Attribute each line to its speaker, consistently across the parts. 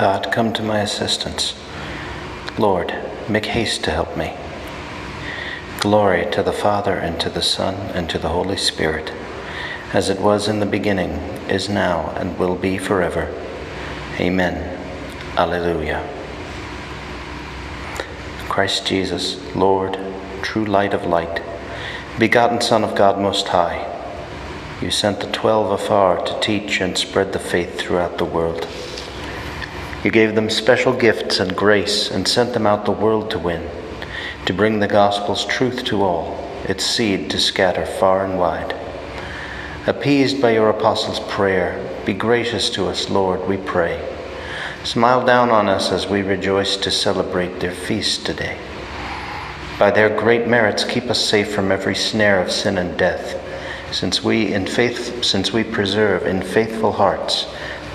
Speaker 1: God, come to my assistance. Lord, make haste to help me. Glory to the Father, and to the Son, and to the Holy Spirit, as it was in the beginning, is now, and will be forever. Amen. Alleluia. Christ Jesus, Lord, true light of light, begotten Son of God Most High, you sent the twelve afar to teach and spread the faith throughout the world. You gave them special gifts and grace and sent them out the world to win, to bring the gospel's truth to all, its seed to scatter far and wide. Appeased by your apostles' prayer, be gracious to us, Lord, we pray. Smile down on us as we rejoice to celebrate their feast today. By their great merits, keep us safe from every snare of sin and death, since we, in faith, since we preserve in faithful hearts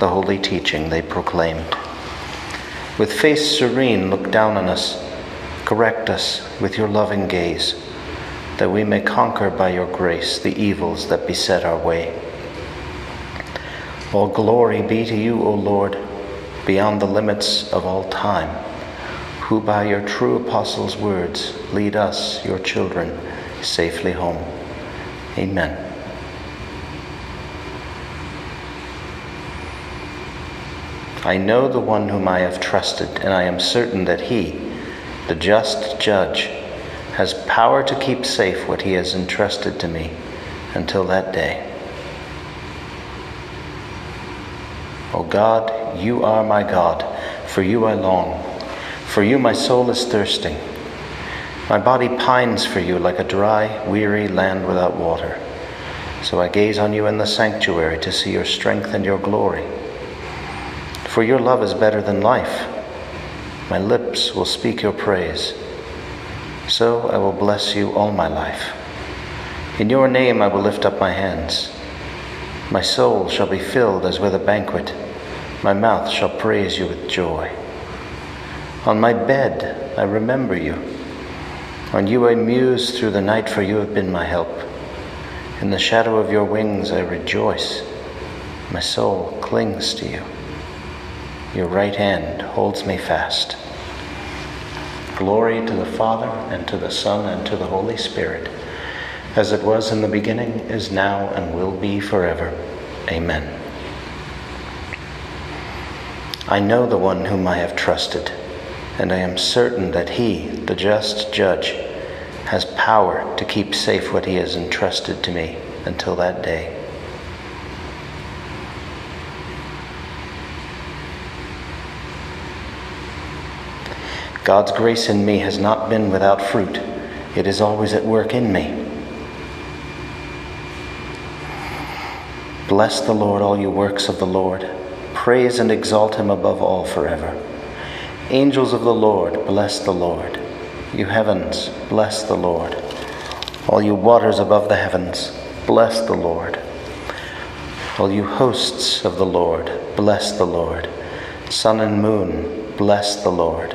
Speaker 1: the holy teaching they proclaimed. With face serene, look down on us, correct us with your loving gaze, that we may conquer by your grace the evils that beset our way. All glory be to you, O Lord, beyond the limits of all time, who by your true apostles' words lead us, your children, safely home. Amen. I know the one whom I have trusted, and I am certain that he, the just judge, has power to keep safe what he has entrusted to me until that day. O God, you are my God, for you I long. For you my soul is thirsting. My body pines for you like a dry, weary land without water. So I gaze on you in the sanctuary to see your strength and your glory. For your love is better than life. My lips will speak your praise. So I will bless you all my life. In your name I will lift up my hands. My soul shall be filled as with a banquet. My mouth shall praise you with joy. On my bed I remember you. On you I muse through the night, for you have been my help. In the shadow of your wings I rejoice. My soul clings to you. Your right hand holds me fast. Glory to the Father, and to the Son, and to the Holy Spirit, as it was in the beginning, is now, and will be forever. Amen. I know the one whom I have trusted, and I am certain that he, the just judge, has power to keep safe what he has entrusted to me until that day. God's grace in me has not been without fruit. It is always at work in me. Bless the Lord, all you works of the Lord. Praise and exalt him above all forever. Angels of the Lord, bless the Lord. You heavens, bless the Lord. All you waters above the heavens, bless the Lord. All you hosts of the Lord, bless the Lord. Sun and moon, bless the Lord.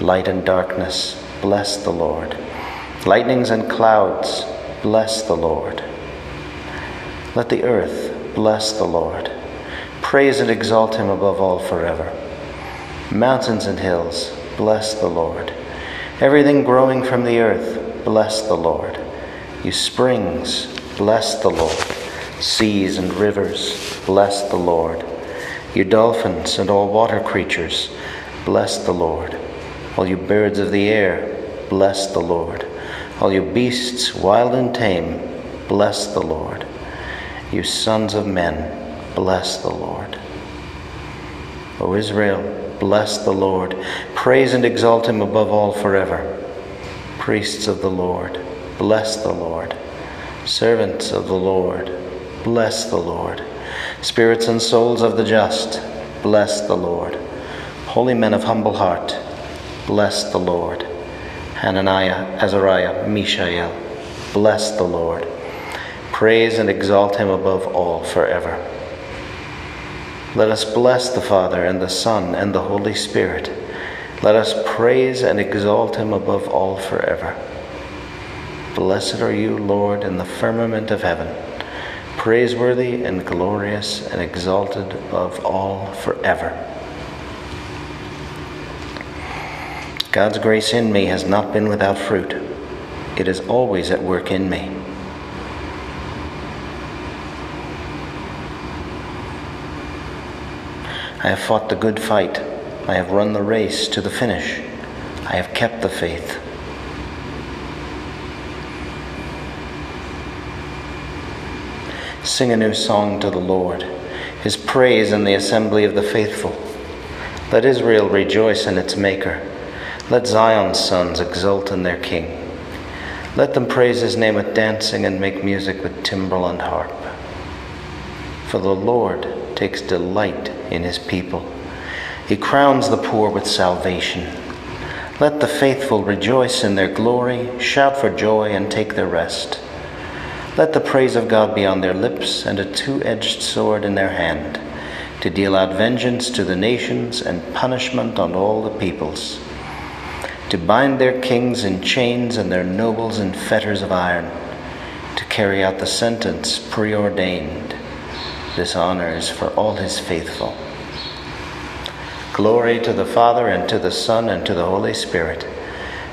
Speaker 1: light and darkness, bless the Lord. Lightnings and clouds, bless the Lord. Let the earth bless the Lord. Praise and exalt him above all forever. Mountains and hills, bless the Lord. Everything growing from the earth, bless the Lord. You springs, bless the Lord. Seas and rivers, bless the Lord. You dolphins and all water creatures, bless the Lord. All you birds of the air, bless the Lord. All you beasts, wild and tame, bless the Lord. You sons of men, bless the Lord. O Israel, bless the Lord. Praise and exalt him above all forever. Priests of the Lord, bless the Lord. Servants of the Lord, bless the Lord. Spirits and souls of the just, bless the Lord. Holy men of humble heart, bless the Lord. Hananiah, Azariah, Mishael, bless the Lord. Praise and exalt him above all forever. Let us bless the Father and the Son and the Holy Spirit. Let us praise and exalt him above all forever. Blessed are you, Lord, in the firmament of heaven, praiseworthy and glorious and exalted above all forever. God's grace in me has not been without fruit. It is always at work in me. I have fought the good fight. I have run the race to the finish. I have kept the faith. Sing a new song to the Lord, his praise in the assembly of the faithful. Let Israel rejoice in its Maker. Let Zion's sons exult in their King. Let them praise his name with dancing and make music with timbrel and harp. For the Lord takes delight in his people. He crowns the poor with salvation. Let the faithful rejoice in their glory, shout for joy, and take their rest. Let the praise of God be on their lips and a two edged sword in their hand, to deal out vengeance to the nations and punishment on all the peoples, to bind their kings in chains and their nobles in fetters of iron, to carry out the sentence preordained. This honor is for all his faithful. Glory to the Father, and to the Son, and to the Holy Spirit,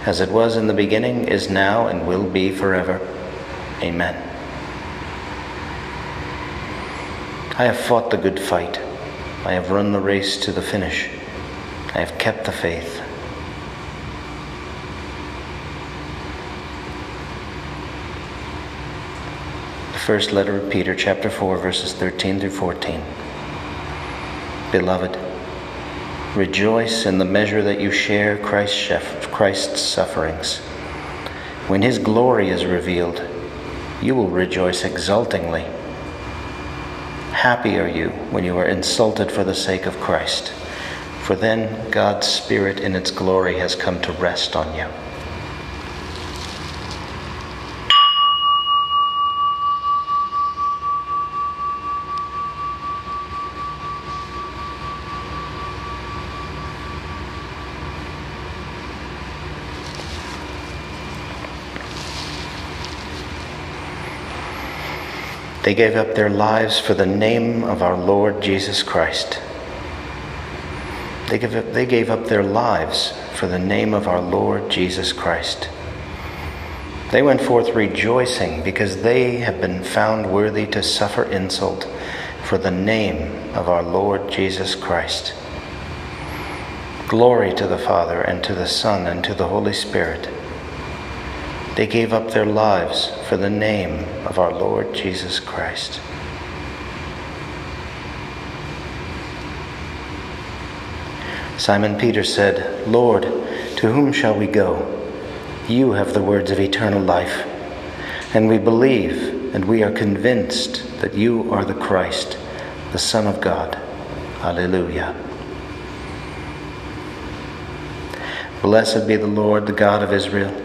Speaker 1: as it was in the beginning, is now, and will be forever. Amen. I have fought the good fight. I have run the race to the finish. I have kept the faith. First letter of Peter, chapter 4, verses 13 through 14. Beloved, rejoice in the measure that you share Christ's sufferings. When his glory is revealed, you will rejoice exultingly Happy are you when you are insulted for the sake of Christ, for then God's Spirit in its glory has come to rest on you. They gave up their lives for the name of our Lord Jesus Christ. They gave, up, they gave up their lives for the name of our Lord Jesus Christ. They went forth rejoicing because they have been found worthy to suffer insult for the name of our Lord Jesus Christ. Glory to the Father, and to the Son, and to the Holy Spirit they gave up their lives for the name of our Lord Jesus Christ. Simon Peter said, Lord, to whom shall we go? You have the words of eternal life. And we believe and we are convinced that you are the Christ, the Son of God. Alleluia. Blessed be the Lord, the God of Israel.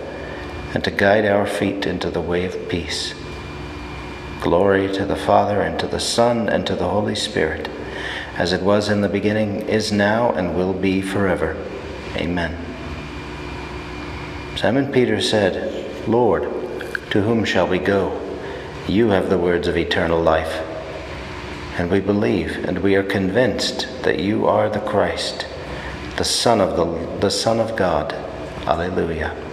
Speaker 1: and to guide our feet into the way of peace. Glory to the Father, and to the Son, and to the Holy Spirit, as it was in the beginning, is now, and will be forever. Amen. Simon Peter said, Lord, to whom shall we go? You have the words of eternal life. And we believe and we are convinced that you are the Christ, the Son of the, the Son of God. Alleluia.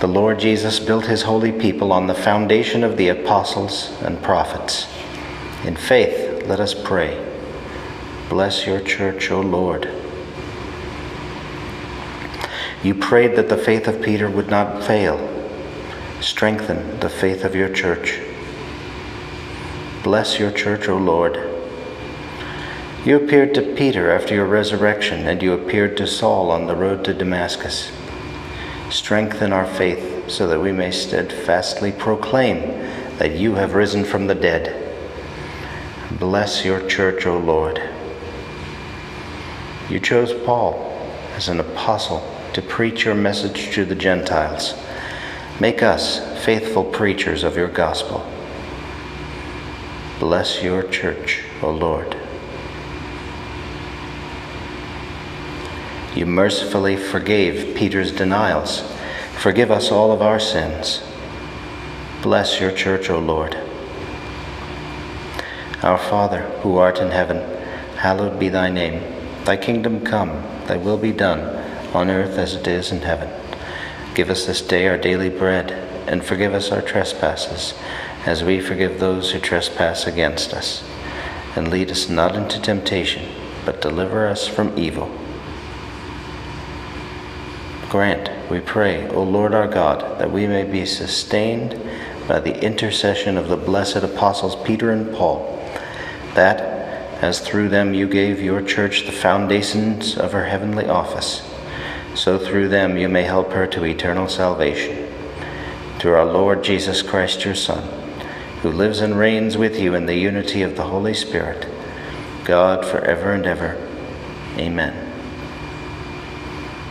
Speaker 1: The Lord Jesus built his holy people on the foundation of the apostles and prophets. In faith, let us pray. Bless your church, O Lord. You prayed that the faith of Peter would not fail. Strengthen the faith of your church. Bless your church, O Lord. You appeared to Peter after your resurrection, and you appeared to Saul on the road to Damascus. Strengthen our faith so that we may steadfastly proclaim that you have risen from the dead. Bless your church, O Lord. You chose Paul as an apostle to preach your message to the Gentiles. Make us faithful preachers of your gospel. Bless your church, O Lord. You mercifully forgave Peter's denials. Forgive us all of our sins. Bless your church, O Lord. Our Father, who art in heaven, hallowed be thy name. Thy kingdom come, thy will be done, on earth as it is in heaven. Give us this day our daily bread, and forgive us our trespasses, as we forgive those who trespass against us. And lead us not into temptation, but deliver us from evil. Grant, we pray, O Lord our God, that we may be sustained by the intercession of the blessed apostles Peter and Paul, that, as through them you gave your church the foundations of her heavenly office, so through them you may help her to eternal salvation. Through our Lord Jesus Christ, your Son, who lives and reigns with you in the unity of the Holy Spirit, God for ever and ever. Amen.